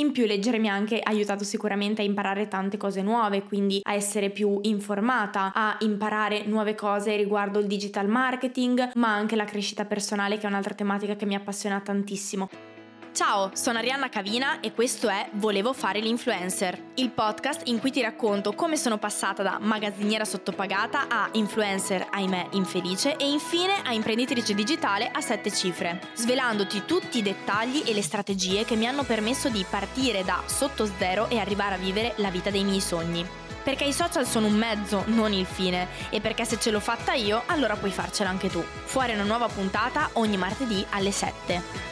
In più leggere mi ha anche aiutato sicuramente a imparare tante cose nuove, quindi a essere più informata, a imparare nuove cose riguardo il digital marketing, ma anche la crescita personale che è un'altra tematica che mi appassiona tantissimo. Ciao, sono Arianna Cavina e questo è Volevo fare l'influencer, il podcast in cui ti racconto come sono passata da magazziniera sottopagata a influencer, ahimè, infelice e infine a imprenditrice digitale a sette cifre, svelandoti tutti i dettagli e le strategie che mi hanno permesso di partire da sotto zero e arrivare a vivere la vita dei miei sogni. Perché i social sono un mezzo, non il fine, e perché se ce l'ho fatta io, allora puoi farcela anche tu. Fuori una nuova puntata ogni martedì alle 7.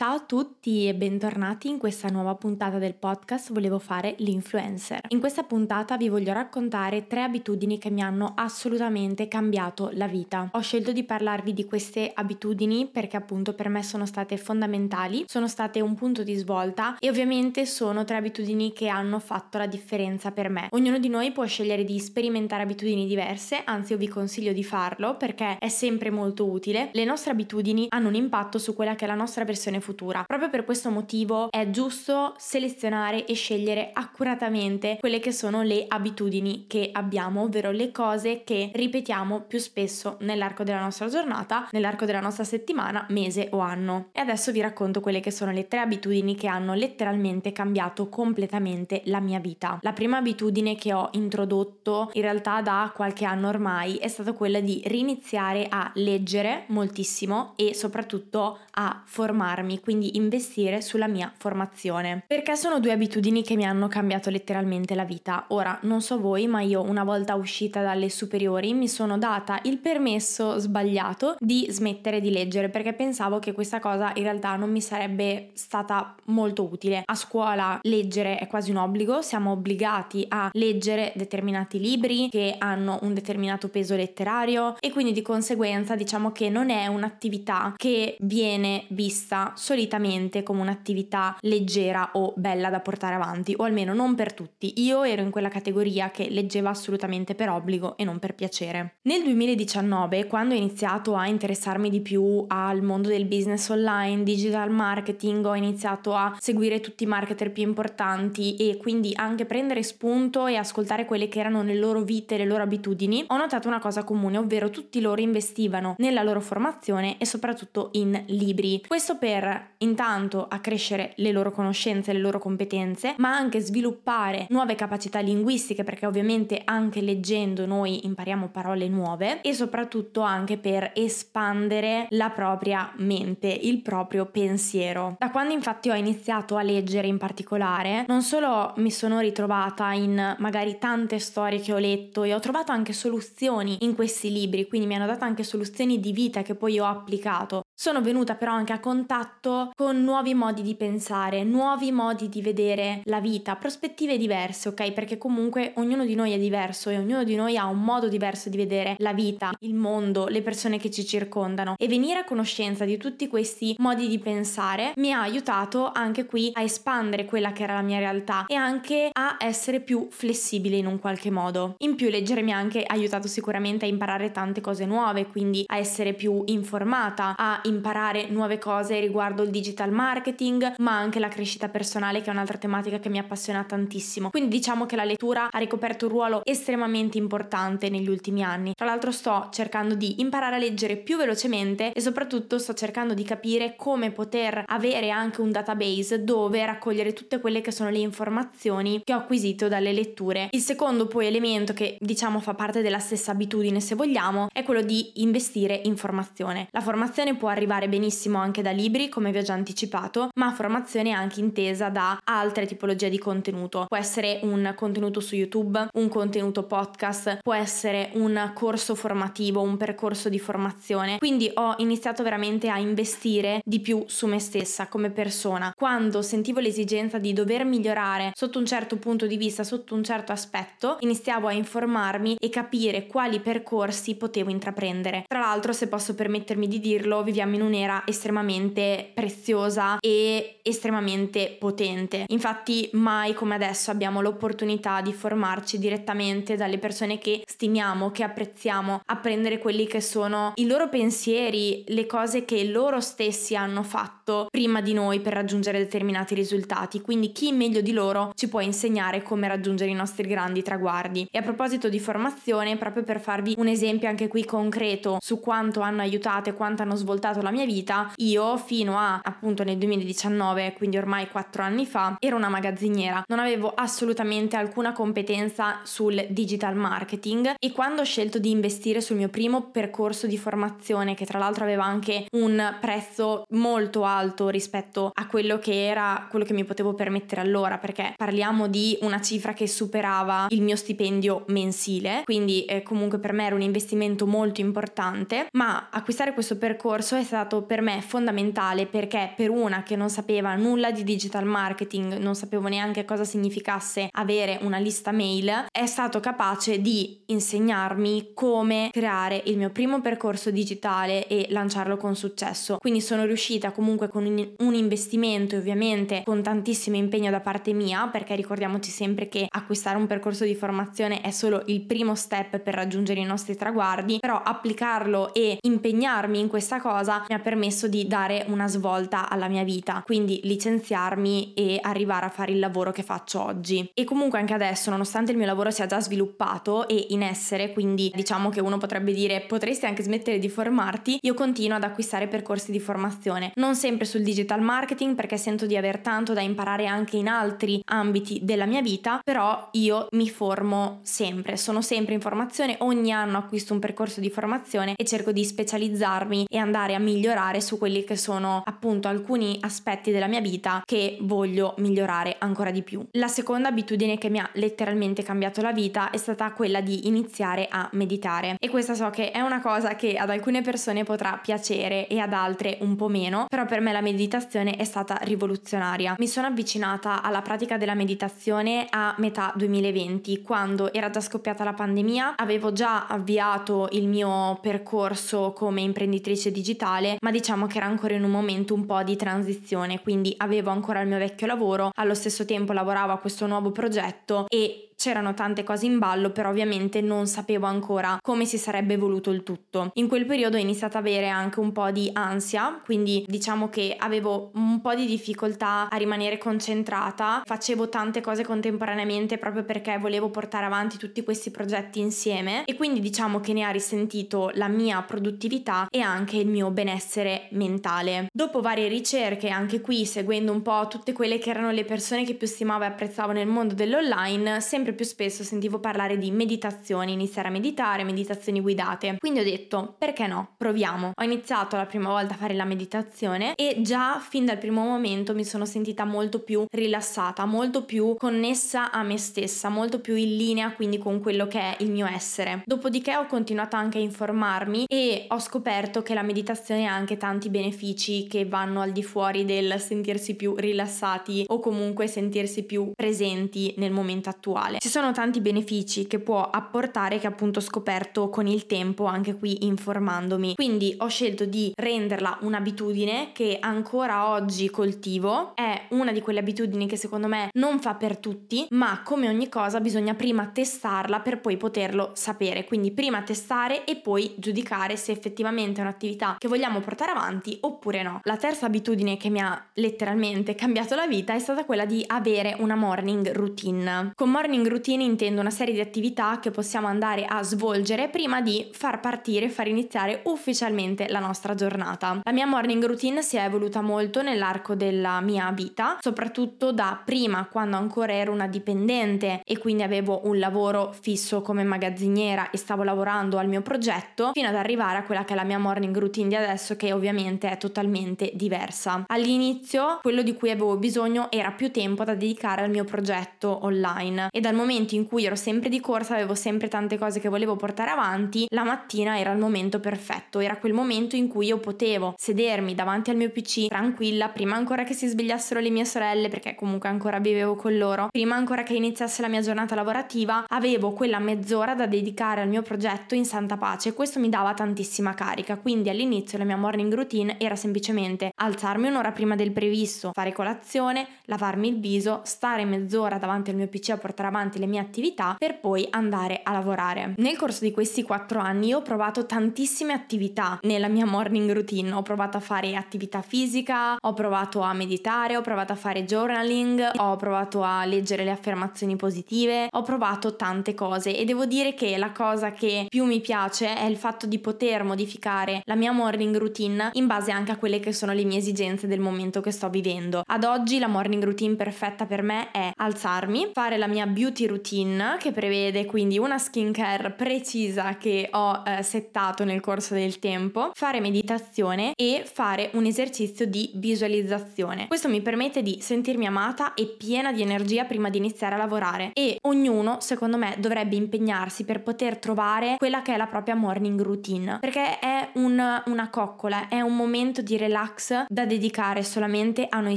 Ciao a tutti e bentornati in questa nuova puntata del podcast Volevo fare l'influencer. In questa puntata vi voglio raccontare tre abitudini che mi hanno assolutamente cambiato la vita. Ho scelto di parlarvi di queste abitudini perché appunto per me sono state fondamentali, sono state un punto di svolta e ovviamente sono tre abitudini che hanno fatto la differenza per me. Ognuno di noi può scegliere di sperimentare abitudini diverse, anzi io vi consiglio di farlo perché è sempre molto utile. Le nostre abitudini hanno un impatto su quella che è la nostra versione futura futura. Proprio per questo motivo è giusto selezionare e scegliere accuratamente quelle che sono le abitudini che abbiamo, ovvero le cose che ripetiamo più spesso nell'arco della nostra giornata, nell'arco della nostra settimana, mese o anno. E adesso vi racconto quelle che sono le tre abitudini che hanno letteralmente cambiato completamente la mia vita. La prima abitudine che ho introdotto in realtà da qualche anno ormai è stata quella di riniziare a leggere moltissimo e soprattutto a formarmi quindi investire sulla mia formazione. Perché sono due abitudini che mi hanno cambiato letteralmente la vita. Ora, non so voi, ma io una volta uscita dalle superiori mi sono data il permesso sbagliato di smettere di leggere perché pensavo che questa cosa in realtà non mi sarebbe stata molto utile. A scuola leggere è quasi un obbligo, siamo obbligati a leggere determinati libri che hanno un determinato peso letterario e quindi di conseguenza diciamo che non è un'attività che viene vista solitamente come un'attività leggera o bella da portare avanti, o almeno non per tutti. Io ero in quella categoria che leggeva assolutamente per obbligo e non per piacere. Nel 2019, quando ho iniziato a interessarmi di più al mondo del business online, digital marketing, ho iniziato a seguire tutti i marketer più importanti e quindi anche prendere spunto e ascoltare quelle che erano le loro vite, le loro abitudini, ho notato una cosa comune, ovvero tutti loro investivano nella loro formazione e soprattutto in libri. Questo per intanto accrescere le loro conoscenze, le loro competenze, ma anche sviluppare nuove capacità linguistiche perché ovviamente anche leggendo noi impariamo parole nuove e soprattutto anche per espandere la propria mente, il proprio pensiero. Da quando infatti ho iniziato a leggere in particolare, non solo mi sono ritrovata in magari tante storie che ho letto e ho trovato anche soluzioni in questi libri, quindi mi hanno dato anche soluzioni di vita che poi ho applicato. Sono venuta però anche a contatto contatto con nuovi modi di pensare, nuovi modi di vedere la vita, prospettive diverse, ok? Perché comunque ognuno di noi è diverso e ognuno di noi ha un modo diverso di vedere la vita, il mondo, le persone che ci circondano e venire a conoscenza di tutti questi modi di pensare mi ha aiutato anche qui a espandere quella che era la mia realtà e anche a essere più flessibile in un qualche modo. In più leggere mi ha anche aiutato sicuramente a imparare tante cose nuove, quindi a essere più informata, a imparare nuove cose riguardo riguardo il digital marketing, ma anche la crescita personale che è un'altra tematica che mi appassiona tantissimo. Quindi diciamo che la lettura ha ricoperto un ruolo estremamente importante negli ultimi anni. Tra l'altro sto cercando di imparare a leggere più velocemente e soprattutto sto cercando di capire come poter avere anche un database dove raccogliere tutte quelle che sono le informazioni che ho acquisito dalle letture. Il secondo poi elemento che diciamo fa parte della stessa abitudine se vogliamo è quello di investire in formazione. La formazione può arrivare benissimo anche da libri come vi ho già anticipato, ma formazione anche intesa da altre tipologie di contenuto. Può essere un contenuto su YouTube, un contenuto podcast, può essere un corso formativo, un percorso di formazione. Quindi ho iniziato veramente a investire di più su me stessa come persona. Quando sentivo l'esigenza di dover migliorare sotto un certo punto di vista, sotto un certo aspetto, iniziavo a informarmi e capire quali percorsi potevo intraprendere. Tra l'altro, se posso permettermi di dirlo, viviamo in un'era estremamente preziosa e estremamente potente. Infatti mai come adesso abbiamo l'opportunità di formarci direttamente dalle persone che stimiamo, che apprezziamo, apprendere quelli che sono i loro pensieri, le cose che loro stessi hanno fatto prima di noi per raggiungere determinati risultati. Quindi chi meglio di loro ci può insegnare come raggiungere i nostri grandi traguardi. E a proposito di formazione, proprio per farvi un esempio anche qui concreto su quanto hanno aiutato e quanto hanno svoltato la mia vita, io fino a appunto nel 2019, quindi ormai 4 anni fa, ero una magazziniera, non avevo assolutamente alcuna competenza sul digital marketing e quando ho scelto di investire sul mio primo percorso di formazione, che tra l'altro aveva anche un prezzo molto alto rispetto a quello che era quello che mi potevo permettere allora, perché parliamo di una cifra che superava il mio stipendio mensile, quindi eh, comunque per me era un investimento molto importante, ma acquistare questo percorso è stato per me fondamentale perché per una che non sapeva nulla di digital marketing, non sapevo neanche cosa significasse avere una lista mail, è stato capace di insegnarmi come creare il mio primo percorso digitale e lanciarlo con successo. Quindi sono riuscita comunque con un investimento ovviamente con tantissimo impegno da parte mia, perché ricordiamoci sempre che acquistare un percorso di formazione è solo il primo step per raggiungere i nostri traguardi, però applicarlo e impegnarmi in questa cosa mi ha permesso di dare una svolta alla mia vita, quindi licenziarmi e arrivare a fare il lavoro che faccio oggi. E comunque anche adesso, nonostante il mio lavoro sia già sviluppato e in essere, quindi diciamo che uno potrebbe dire potresti anche smettere di formarti, io continuo ad acquistare percorsi di formazione, non sempre sul digital marketing perché sento di aver tanto da imparare anche in altri ambiti della mia vita, però io mi formo sempre, sono sempre in formazione, ogni anno acquisto un percorso di formazione e cerco di specializzarmi e andare a migliorare su quelli che sono appunto alcuni aspetti della mia vita che voglio migliorare ancora di più. La seconda abitudine che mi ha letteralmente cambiato la vita è stata quella di iniziare a meditare e questa so che è una cosa che ad alcune persone potrà piacere e ad altre un po' meno, però per me la meditazione è stata rivoluzionaria. Mi sono avvicinata alla pratica della meditazione a metà 2020, quando era già scoppiata la pandemia, avevo già avviato il mio percorso come imprenditrice digitale, ma diciamo che era ancora in un momento un po' di transizione, quindi avevo ancora il mio vecchio lavoro, allo stesso tempo lavoravo a questo nuovo progetto e C'erano tante cose in ballo, però ovviamente non sapevo ancora come si sarebbe evoluto il tutto. In quel periodo ho iniziato ad avere anche un po' di ansia, quindi diciamo che avevo un po' di difficoltà a rimanere concentrata, facevo tante cose contemporaneamente proprio perché volevo portare avanti tutti questi progetti insieme e quindi diciamo che ne ha risentito la mia produttività e anche il mio benessere mentale. Dopo varie ricerche, anche qui seguendo un po' tutte quelle che erano le persone che più stimavo e apprezzavo nel mondo dell'online, sempre sempre più spesso sentivo parlare di meditazioni, iniziare a meditare, meditazioni guidate. Quindi ho detto, perché no? Proviamo. Ho iniziato la prima volta a fare la meditazione e già fin dal primo momento mi sono sentita molto più rilassata, molto più connessa a me stessa, molto più in linea quindi con quello che è il mio essere. Dopodiché ho continuato anche a informarmi e ho scoperto che la meditazione ha anche tanti benefici che vanno al di fuori del sentirsi più rilassati o comunque sentirsi più presenti nel momento attuale. Ci sono tanti benefici che può apportare che appunto ho scoperto con il tempo anche qui informandomi. Quindi ho scelto di renderla un'abitudine che ancora oggi coltivo. È una di quelle abitudini che secondo me non fa per tutti, ma come ogni cosa bisogna prima testarla per poi poterlo sapere. Quindi prima testare e poi giudicare se effettivamente è un'attività che vogliamo portare avanti oppure no. La terza abitudine che mi ha letteralmente cambiato la vita è stata quella di avere una morning routine. Con morning routine intendo una serie di attività che possiamo andare a svolgere prima di far partire, far iniziare ufficialmente la nostra giornata. La mia morning routine si è evoluta molto nell'arco della mia vita, soprattutto da prima quando ancora ero una dipendente e quindi avevo un lavoro fisso come magazziniera e stavo lavorando al mio progetto, fino ad arrivare a quella che è la mia morning routine di adesso che ovviamente è totalmente diversa. All'inizio quello di cui avevo bisogno era più tempo da dedicare al mio progetto online e da dal momento in cui ero sempre di corsa, avevo sempre tante cose che volevo portare avanti, la mattina era il momento perfetto, era quel momento in cui io potevo sedermi davanti al mio PC tranquilla, prima ancora che si svegliassero le mie sorelle, perché comunque ancora vivevo con loro, prima ancora che iniziasse la mia giornata lavorativa, avevo quella mezz'ora da dedicare al mio progetto in santa pace. Questo mi dava tantissima carica, quindi all'inizio la mia morning routine era semplicemente alzarmi un'ora prima del previsto, fare colazione, lavarmi il viso, stare mezz'ora davanti al mio PC a portare avanti le mie attività per poi andare a lavorare. Nel corso di questi quattro anni ho provato tantissime attività nella mia morning routine, ho provato a fare attività fisica, ho provato a meditare, ho provato a fare journaling, ho provato a leggere le affermazioni positive, ho provato tante cose e devo dire che la cosa che più mi piace è il fatto di poter modificare la mia morning routine in base anche a quelle che sono le mie esigenze del momento che sto vivendo. Ad oggi la morning routine perfetta per me è alzarmi, fare la mia beauty routine che prevede quindi una skincare precisa che ho eh, settato nel corso del tempo, fare meditazione e fare un esercizio di visualizzazione. Questo mi permette di sentirmi amata e piena di energia prima di iniziare a lavorare e ognuno secondo me dovrebbe impegnarsi per poter trovare quella che è la propria morning routine perché è un, una coccola, è un momento di relax da dedicare solamente a noi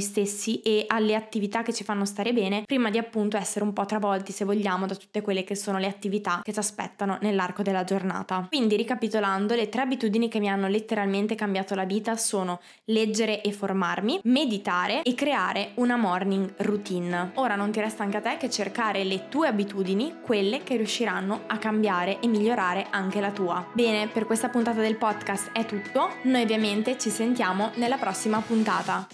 stessi e alle attività che ci fanno stare bene prima di appunto essere un po' travolti se vogliamo da tutte quelle che sono le attività che ci aspettano nell'arco della giornata. Quindi ricapitolando, le tre abitudini che mi hanno letteralmente cambiato la vita sono leggere e formarmi, meditare e creare una morning routine. Ora non ti resta anche a te che cercare le tue abitudini, quelle che riusciranno a cambiare e migliorare anche la tua. Bene, per questa puntata del podcast è tutto, noi ovviamente ci sentiamo nella prossima puntata.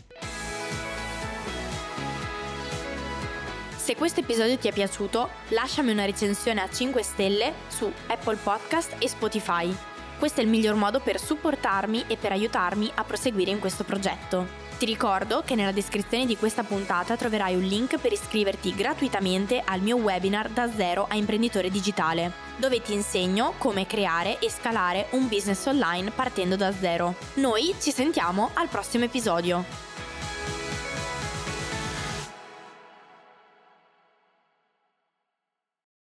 Se questo episodio ti è piaciuto, lasciami una recensione a 5 stelle su Apple Podcast e Spotify. Questo è il miglior modo per supportarmi e per aiutarmi a proseguire in questo progetto. Ti ricordo che nella descrizione di questa puntata troverai un link per iscriverti gratuitamente al mio webinar da zero a imprenditore digitale, dove ti insegno come creare e scalare un business online partendo da zero. Noi ci sentiamo al prossimo episodio.